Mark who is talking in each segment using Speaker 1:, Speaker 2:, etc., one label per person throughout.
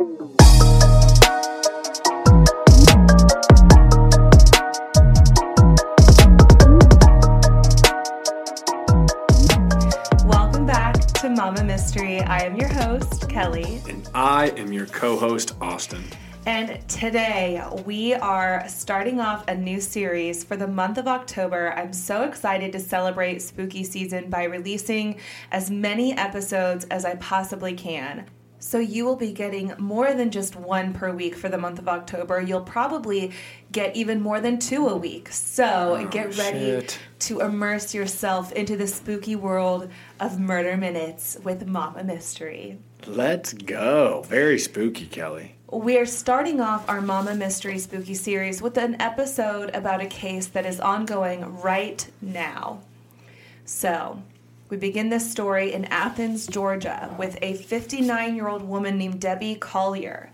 Speaker 1: Welcome back to Mama Mystery. I am your host, Kelly.
Speaker 2: And I am your co host, Austin.
Speaker 1: And today we are starting off a new series for the month of October. I'm so excited to celebrate spooky season by releasing as many episodes as I possibly can. So you will be getting more than just one per week for the month of October. You'll probably get even more than two a week. So
Speaker 2: Oh,
Speaker 1: get ready
Speaker 2: shit.
Speaker 1: to immerse yourself into the spooky world of Murder Minutes with Mama Mystery.
Speaker 2: Let's go. Very spooky, Kelly.
Speaker 1: We're starting off our Mama Mystery Spooky series with an episode about a case that is ongoing right now. So, we begin this story in Athens, Georgia, with a 59 year old woman named Debbie Collier.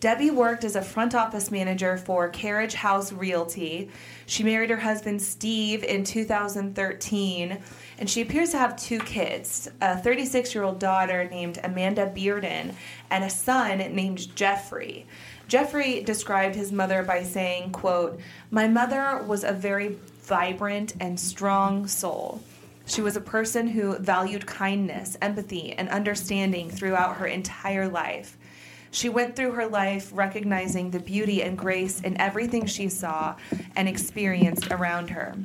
Speaker 1: Debbie worked as a front office manager for Carriage House Realty. She married her husband Steve in 2013, and she appears to have two kids a 36 year old daughter named Amanda Bearden and a son named Jeffrey. Jeffrey described his mother by saying, quote, My mother was a very vibrant and strong soul. She was a person who valued kindness, empathy, and understanding throughout her entire life. She went through her life recognizing the beauty and grace in everything she saw and experienced around her.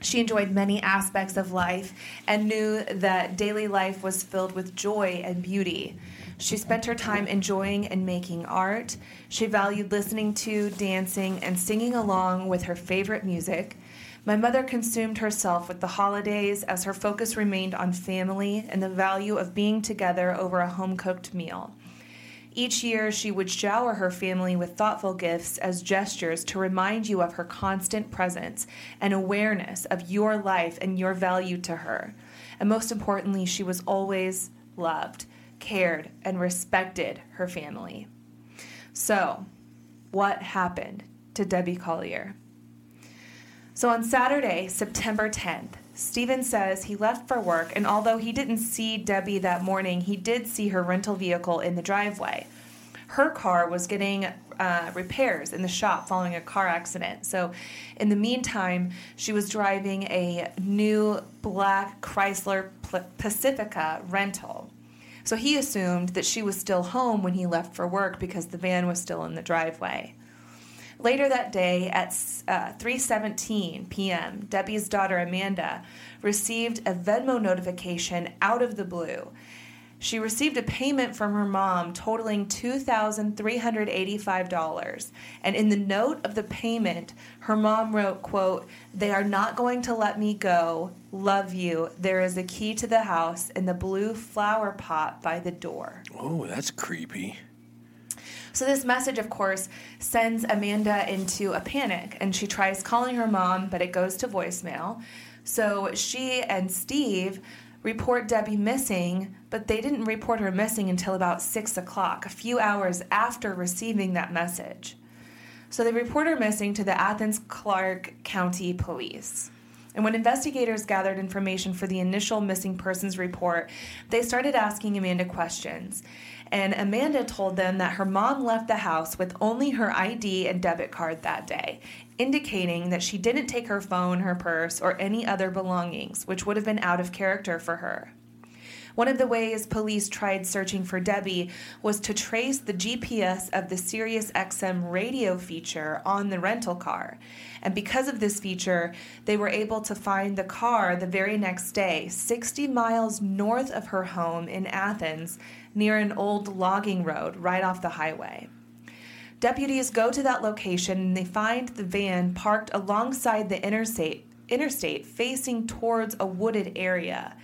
Speaker 1: She enjoyed many aspects of life and knew that daily life was filled with joy and beauty. She spent her time enjoying and making art. She valued listening to, dancing, and singing along with her favorite music. My mother consumed herself with the holidays as her focus remained on family and the value of being together over a home cooked meal. Each year, she would shower her family with thoughtful gifts as gestures to remind you of her constant presence and awareness of your life and your value to her. And most importantly, she was always loved, cared, and respected her family. So, what happened to Debbie Collier? So on Saturday, September 10th, Steven says he left for work, and although he didn't see Debbie that morning, he did see her rental vehicle in the driveway. Her car was getting uh, repairs in the shop following a car accident. So, in the meantime, she was driving a new black Chrysler Pacifica rental. So he assumed that she was still home when he left for work because the van was still in the driveway. Later that day at uh, 3:17 p.m., Debbie's daughter Amanda received a Venmo notification out of the blue. She received a payment from her mom totaling $2,385. And in the note of the payment, her mom wrote, quote, "They are not going to let me go. Love you. There is a key to the house in the blue flower pot by the door."
Speaker 2: Oh, that's creepy.
Speaker 1: So, this message, of course, sends Amanda into a panic and she tries calling her mom, but it goes to voicemail. So, she and Steve report Debbie missing, but they didn't report her missing until about six o'clock, a few hours after receiving that message. So, they report her missing to the Athens Clarke County Police. And when investigators gathered information for the initial missing persons report, they started asking Amanda questions. And Amanda told them that her mom left the house with only her ID and debit card that day, indicating that she didn't take her phone, her purse, or any other belongings, which would have been out of character for her. One of the ways police tried searching for Debbie was to trace the GPS of the Sirius XM radio feature on the rental car. And because of this feature, they were able to find the car the very next day, 60 miles north of her home in Athens, near an old logging road right off the highway. Deputies go to that location and they find the van parked alongside the interstate, interstate facing towards a wooded area.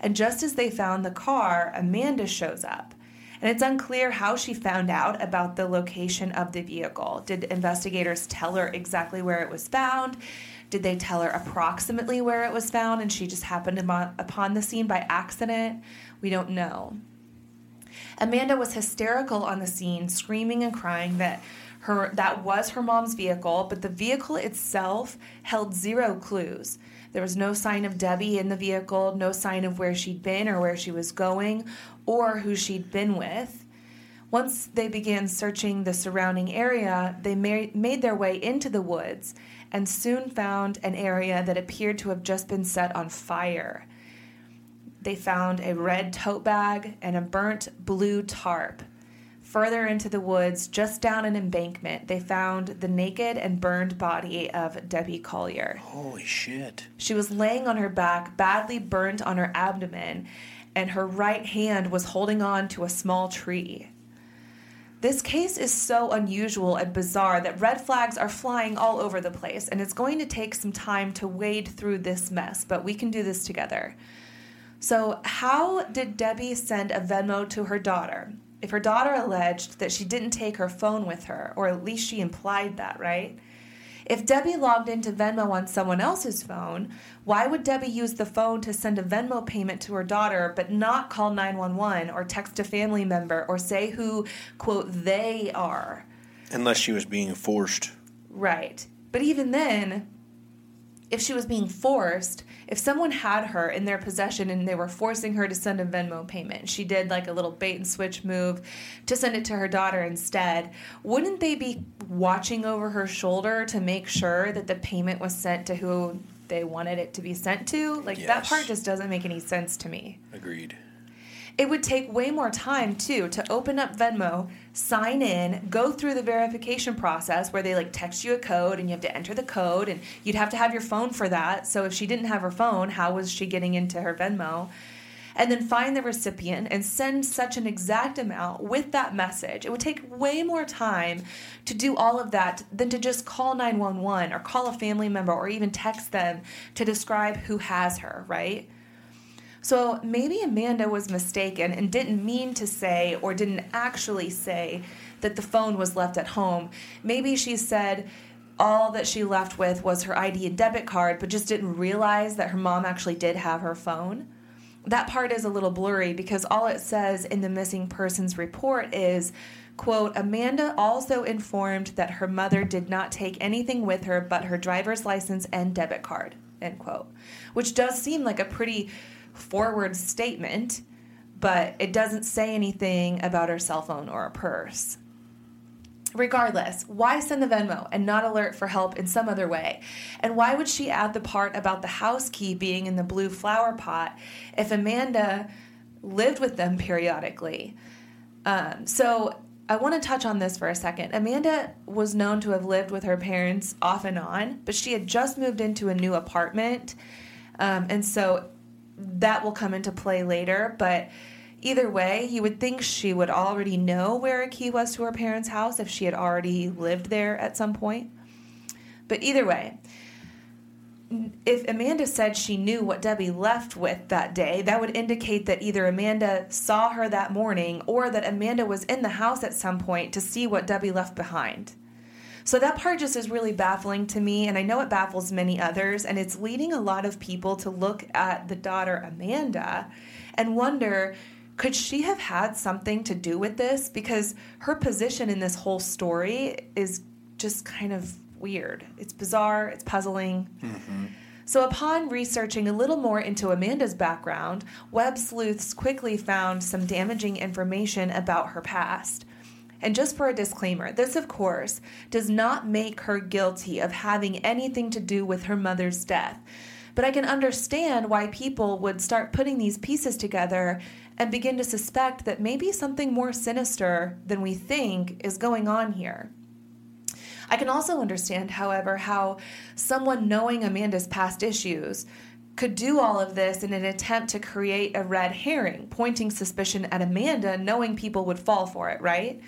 Speaker 1: And just as they found the car, Amanda shows up. And it's unclear how she found out about the location of the vehicle. Did investigators tell her exactly where it was found? Did they tell her approximately where it was found and she just happened upon the scene by accident? We don't know. Amanda was hysterical on the scene, screaming and crying that her that was her mom's vehicle, but the vehicle itself held zero clues. There was no sign of Debbie in the vehicle, no sign of where she'd been or where she was going or who she'd been with. Once they began searching the surrounding area, they ma- made their way into the woods and soon found an area that appeared to have just been set on fire. They found a red tote bag and a burnt blue tarp. Further into the woods, just down an embankment, they found the naked and burned body of Debbie Collier.
Speaker 2: Holy shit.
Speaker 1: She was laying on her back, badly burnt on her abdomen, and her right hand was holding on to a small tree. This case is so unusual and bizarre that red flags are flying all over the place, and it's going to take some time to wade through this mess, but we can do this together. So, how did Debbie send a Venmo to her daughter? If her daughter alleged that she didn't take her phone with her, or at least she implied that, right? If Debbie logged into Venmo on someone else's phone, why would Debbie use the phone to send a Venmo payment to her daughter but not call 911 or text a family member or say who, quote, they are?
Speaker 3: Unless she was being forced.
Speaker 1: Right. But even then, if she was being forced, if someone had her in their possession and they were forcing her to send a Venmo payment, she did like a little bait and switch move to send it to her daughter instead, wouldn't they be watching over her shoulder to make sure that the payment was sent to who they wanted it to be sent to? Like that part just doesn't make any sense to me.
Speaker 3: Agreed.
Speaker 1: It would take way more time too to open up Venmo, sign in, go through the verification process where they like text you a code and you have to enter the code and you'd have to have your phone for that. So if she didn't have her phone, how was she getting into her Venmo? And then find the recipient and send such an exact amount with that message. It would take way more time to do all of that than to just call 911 or call a family member or even text them to describe who has her, right? So maybe Amanda was mistaken and didn't mean to say or didn't actually say that the phone was left at home. Maybe she said all that she left with was her ID and debit card, but just didn't realize that her mom actually did have her phone. That part is a little blurry because all it says in the missing persons report is quote amanda also informed that her mother did not take anything with her but her driver's license and debit card end quote which does seem like a pretty forward statement, but it doesn't say anything about her cell phone or a purse. Regardless, why send the Venmo and not alert for help in some other way? And why would she add the part about the house key being in the blue flower pot if Amanda lived with them periodically? Um, so I want to touch on this for a second. Amanda was known to have lived with her parents off and on, but she had just moved into a new apartment. Um, and so that will come into play later. But either way, you would think she would already know where a key was to her parents' house if she had already lived there at some point. But either way, if Amanda said she knew what Debbie left with that day, that would indicate that either Amanda saw her that morning or that Amanda was in the house at some point to see what Debbie left behind. So that part just is really baffling to me, and I know it baffles many others, and it's leading a lot of people to look at the daughter Amanda and wonder could she have had something to do with this? Because her position in this whole story is just kind of weird. It's bizarre, it's puzzling. Mm-hmm. So, upon researching a little more into Amanda's background, web sleuths quickly found some damaging information about her past. And just for a disclaimer, this, of course, does not make her guilty of having anything to do with her mother's death. But I can understand why people would start putting these pieces together and begin to suspect that maybe something more sinister than we think is going on here. I can also understand, however, how someone knowing Amanda's past issues could do all of this in an attempt to create a red herring, pointing suspicion at Amanda, knowing people would fall for it, right?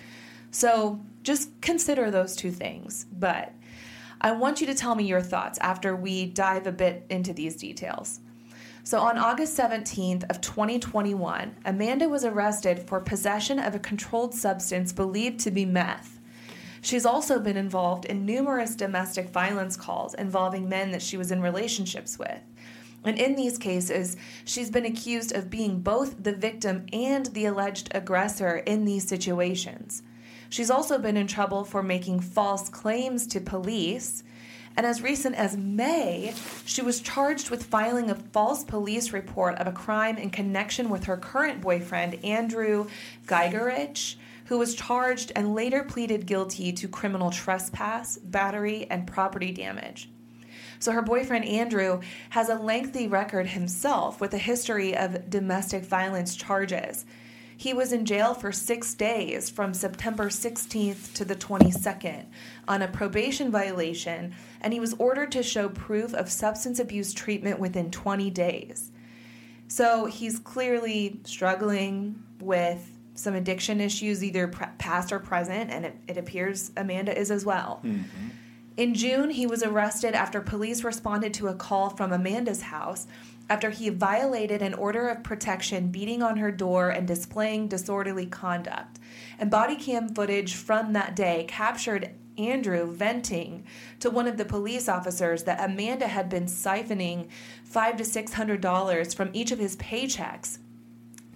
Speaker 1: So just consider those two things. But I want you to tell me your thoughts after we dive a bit into these details. So on August 17th of 2021, Amanda was arrested for possession of a controlled substance believed to be meth. She's also been involved in numerous domestic violence calls involving men that she was in relationships with. And in these cases, she's been accused of being both the victim and the alleged aggressor in these situations. She's also been in trouble for making false claims to police. And as recent as May, she was charged with filing a false police report of a crime in connection with her current boyfriend, Andrew Geigerich, who was charged and later pleaded guilty to criminal trespass, battery, and property damage. So her boyfriend Andrew has a lengthy record himself with a history of domestic violence charges. He was in jail for six days from September 16th to the 22nd on a probation violation, and he was ordered to show proof of substance abuse treatment within 20 days. So he's clearly struggling with some addiction issues, either past or present, and it, it appears Amanda is as well. Mm-hmm. In June, he was arrested after police responded to a call from Amanda's house after he violated an order of protection, beating on her door and displaying disorderly conduct. And body cam footage from that day captured Andrew venting to one of the police officers that Amanda had been siphoning five to six hundred dollars from each of his paychecks,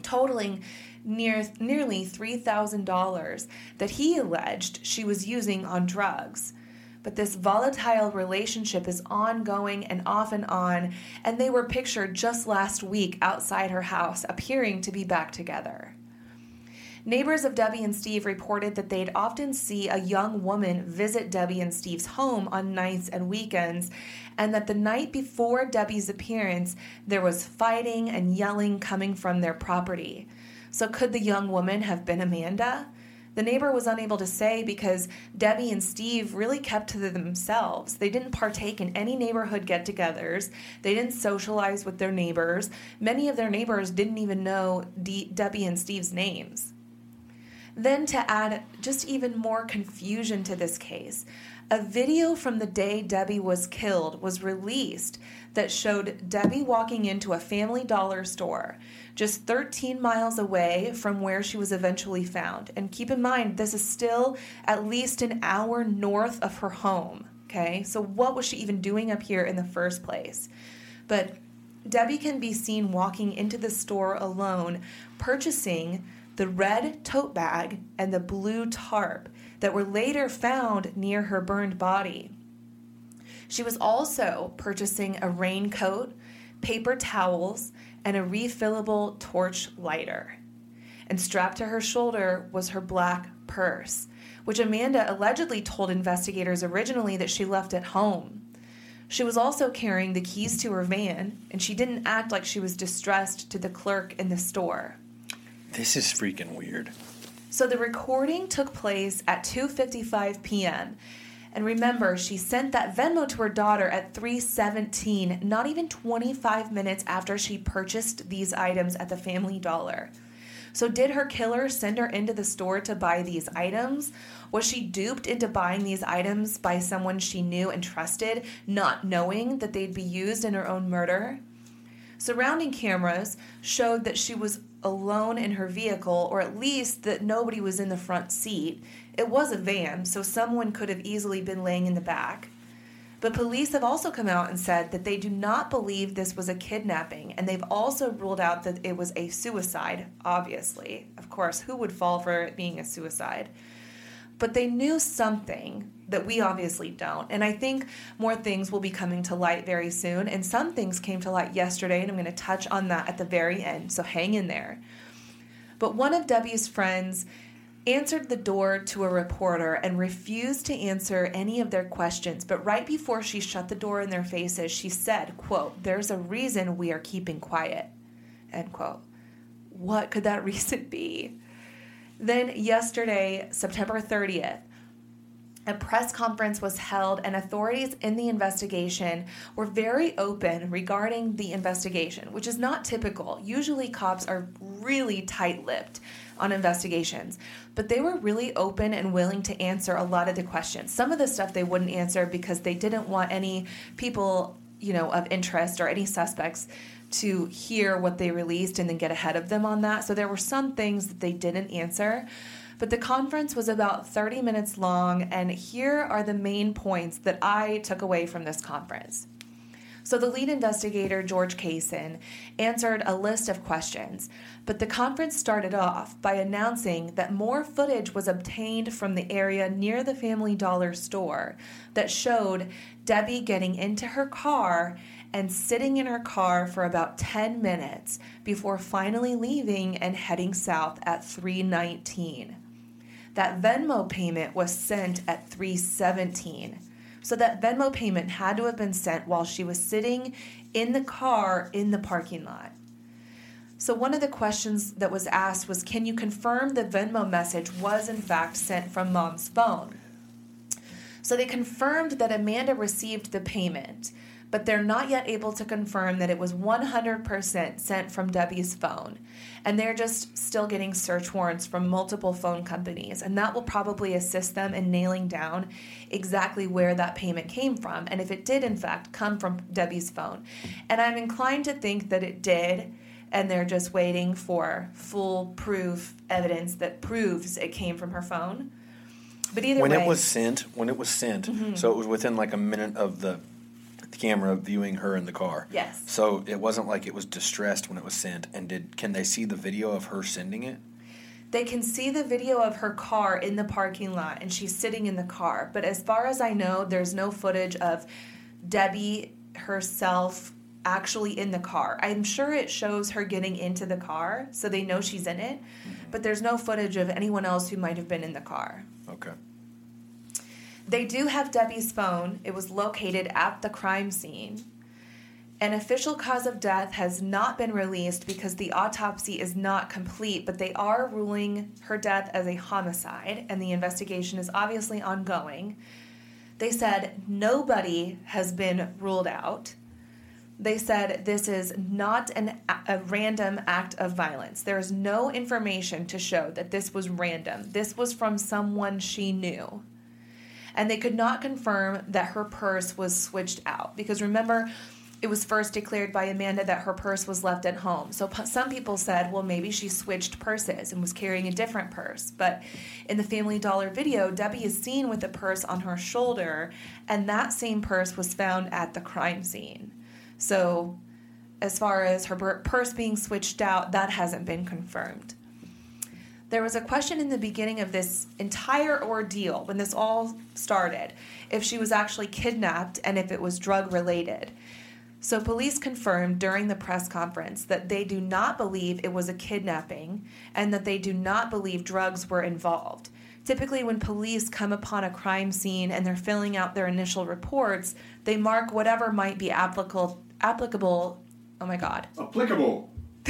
Speaker 1: totaling near nearly three thousand dollars that he alleged she was using on drugs. But this volatile relationship is ongoing and off and on, and they were pictured just last week outside her house, appearing to be back together. Neighbors of Debbie and Steve reported that they'd often see a young woman visit Debbie and Steve's home on nights and weekends, and that the night before Debbie's appearance, there was fighting and yelling coming from their property. So, could the young woman have been Amanda? The neighbor was unable to say because Debbie and Steve really kept to themselves. They didn't partake in any neighborhood get togethers, they didn't socialize with their neighbors. Many of their neighbors didn't even know De- Debbie and Steve's names. Then, to add just even more confusion to this case, a video from the day Debbie was killed was released that showed Debbie walking into a family dollar store just 13 miles away from where she was eventually found. And keep in mind, this is still at least an hour north of her home. Okay, so what was she even doing up here in the first place? But Debbie can be seen walking into the store alone, purchasing the red tote bag and the blue tarp that were later found near her burned body. She was also purchasing a raincoat, paper towels, and a refillable torch lighter. And strapped to her shoulder was her black purse, which Amanda allegedly told investigators originally that she left at home. She was also carrying the keys to her van, and she didn't act like she was distressed to the clerk in the store.
Speaker 3: This is freaking weird.
Speaker 1: So the recording took place at 2:55 p.m. And remember, she sent that Venmo to her daughter at 317, not even 25 minutes after she purchased these items at the Family Dollar. So, did her killer send her into the store to buy these items? Was she duped into buying these items by someone she knew and trusted, not knowing that they'd be used in her own murder? Surrounding cameras showed that she was alone in her vehicle, or at least that nobody was in the front seat. It was a van, so someone could have easily been laying in the back. But police have also come out and said that they do not believe this was a kidnapping, and they've also ruled out that it was a suicide, obviously. Of course, who would fall for it being a suicide? But they knew something that we obviously don't. And I think more things will be coming to light very soon. And some things came to light yesterday, and I'm going to touch on that at the very end. So hang in there. But one of Debbie's friends answered the door to a reporter and refused to answer any of their questions but right before she shut the door in their faces she said quote there's a reason we are keeping quiet end quote what could that reason be then yesterday september 30th a press conference was held, and authorities in the investigation were very open regarding the investigation, which is not typical. Usually, cops are really tight lipped on investigations, but they were really open and willing to answer a lot of the questions. Some of the stuff they wouldn't answer because they didn't want any people, you know, of interest or any suspects to hear what they released and then get ahead of them on that. So there were some things that they didn't answer. But the conference was about 30 minutes long, and here are the main points that I took away from this conference. So, the lead investigator, George Kaysen, answered a list of questions, but the conference started off by announcing that more footage was obtained from the area near the Family Dollar store that showed Debbie getting into her car and sitting in her car for about 10 minutes before finally leaving and heading south at 319. That Venmo payment was sent at 317. So that Venmo payment had to have been sent while she was sitting in the car in the parking lot. So one of the questions that was asked was can you confirm the Venmo message was in fact sent from mom's phone? So they confirmed that Amanda received the payment, but they're not yet able to confirm that it was 100% sent from Debbie's phone. And they're just still getting search warrants from multiple phone companies. And that will probably assist them in nailing down exactly where that payment came from and if it did, in fact, come from Debbie's phone. And I'm inclined to think that it did. And they're just waiting for full proof evidence that proves it came from her phone. But either
Speaker 3: when
Speaker 1: way, Mm-hmm.
Speaker 3: it was sent, when it was sent, so it was within like a minute of the camera viewing her in the car.
Speaker 1: Yes.
Speaker 3: So it wasn't like it was distressed when it was sent. And did can they see the video of her sending it?
Speaker 1: They can see the video of her car in the parking lot and she's sitting in the car. But as far as I know, there's no footage of Debbie herself actually in the car. I'm sure it shows her getting into the car so they know she's in it, mm-hmm. but there's no footage of anyone else who might have been in the car.
Speaker 3: Okay.
Speaker 1: They do have Debbie's phone. It was located at the crime scene. An official cause of death has not been released because the autopsy is not complete, but they are ruling her death as a homicide, and the investigation is obviously ongoing. They said nobody has been ruled out. They said this is not an, a random act of violence. There is no information to show that this was random. This was from someone she knew and they could not confirm that her purse was switched out because remember it was first declared by Amanda that her purse was left at home. So p- some people said, well, maybe she switched purses and was carrying a different purse. But in the Family Dollar video, Debbie is seen with a purse on her shoulder, and that same purse was found at the crime scene. So, as far as her purse being switched out, that hasn't been confirmed. There was a question in the beginning of this entire ordeal when this all started if she was actually kidnapped and if it was drug related. So, police confirmed during the press conference that they do not believe it was a kidnapping and that they do not believe drugs were involved. Typically, when police come upon a crime scene and they're filling out their initial reports, they mark whatever might be applicable. Applicable. Oh my God!
Speaker 2: Applicable.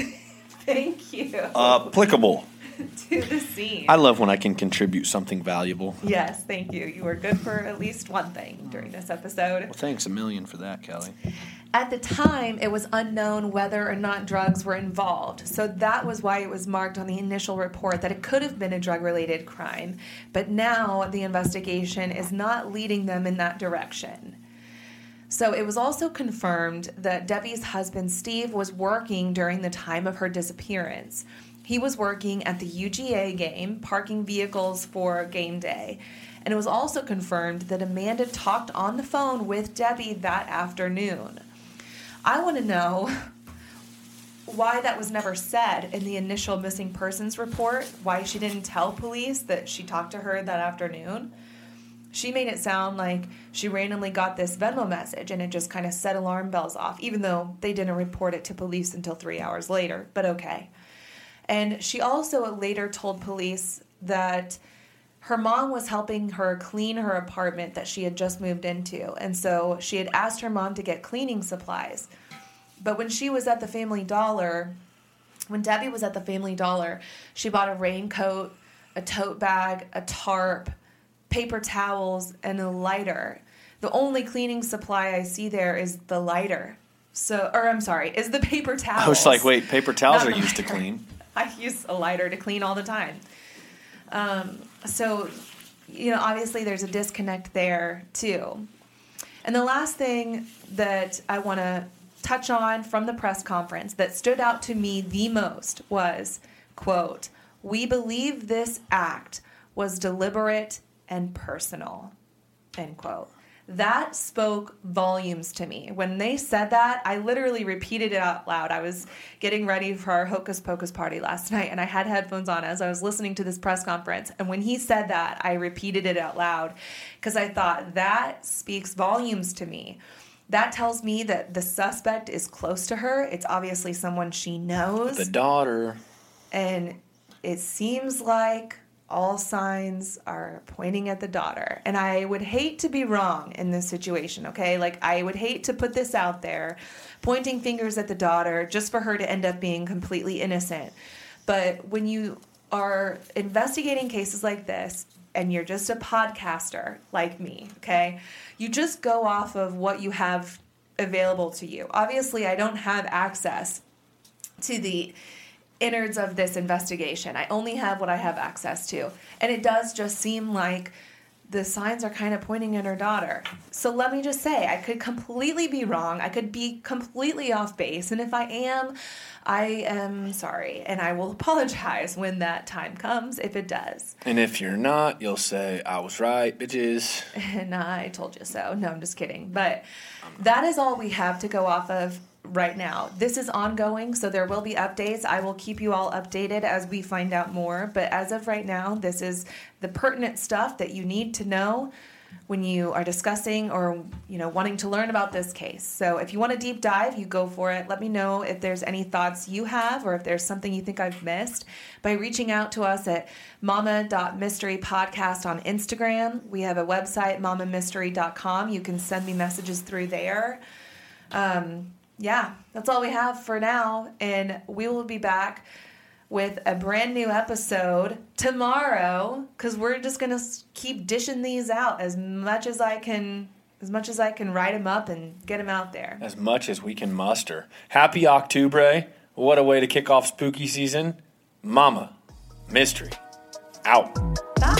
Speaker 1: Thank you
Speaker 3: applicable.
Speaker 1: to the scene.
Speaker 3: I love when I can contribute something valuable.
Speaker 1: Yes, thank you. You were good for at least one thing during this episode.
Speaker 3: Well, thanks a million for that, Kelly.
Speaker 1: At the time, it was unknown whether or not drugs were involved. So that was why it was marked on the initial report that it could have been a drug related crime. But now the investigation is not leading them in that direction. So it was also confirmed that Debbie's husband Steve was working during the time of her disappearance. He was working at the UGA game, parking vehicles for game day. And it was also confirmed that Amanda talked on the phone with Debbie that afternoon. I want to know why that was never said in the initial missing persons report, why she didn't tell police that she talked to her that afternoon. She made it sound like she randomly got this Venmo message and it just kind of set alarm bells off, even though they didn't report it to police until three hours later, but okay. And she also later told police that her mom was helping her clean her apartment that she had just moved into. And so she had asked her mom to get cleaning supplies. But when she was at the Family Dollar, when Debbie was at the Family Dollar, she bought a raincoat, a tote bag, a tarp, paper towels, and a lighter. The only cleaning supply I see there is the lighter. So, or I'm sorry, is the paper towels.
Speaker 3: I was like, wait, paper towels
Speaker 1: Not
Speaker 3: are used to clean.
Speaker 1: I use a lighter to clean all the time. Um, so, you know, obviously there's a disconnect there too. And the last thing that I want to touch on from the press conference that stood out to me the most was, quote, "We believe this act was deliberate and personal." End quote. That spoke volumes to me. When they said that, I literally repeated it out loud. I was getting ready for our Hocus Pocus party last night and I had headphones on as I was listening to this press conference. And when he said that, I repeated it out loud because I thought that speaks volumes to me. That tells me that the suspect is close to her. It's obviously someone she knows
Speaker 3: The daughter.
Speaker 1: and it seems like all signs are pointing at the daughter. And I would hate to be wrong in this situation, okay? Like, I would hate to put this out there, pointing fingers at the daughter just for her to end up being completely innocent. But when you are investigating cases like this, and you're just a podcaster like me, okay? You just go off of what you have available to you. Obviously, I don't have access to the innards of this investigation. I only have what I have access to. And it does just seem like the signs are kind of pointing at her daughter. So let me just say, I could completely be wrong. I could be completely off base. And if I am, I am sorry. And I will apologize when that time comes, if it does.
Speaker 3: And if you're not, you'll say, I was right, bitches.
Speaker 1: And I told you so. No, I'm just kidding. But that is all we have to go off of right now. This is ongoing, so there will be updates. I will keep you all updated as we find out more. But as of right now, this is the pertinent stuff that you need to know when you are discussing or you know wanting to learn about this case. So if you want a deep dive, you go for it. Let me know if there's any thoughts you have or if there's something you think I've missed by reaching out to us at mama.mysterypodcast on Instagram. We have a website mamamystery.com. You can send me messages through there. Um, yeah, that's all we have for now. And we will be back with a brand new episode tomorrow because we're just going to keep dishing these out as much as I can. As much as I can write them up and get them out there.
Speaker 3: As much as we can muster. Happy October. What a way to kick off spooky season. Mama. Mystery. Out.
Speaker 1: Bye.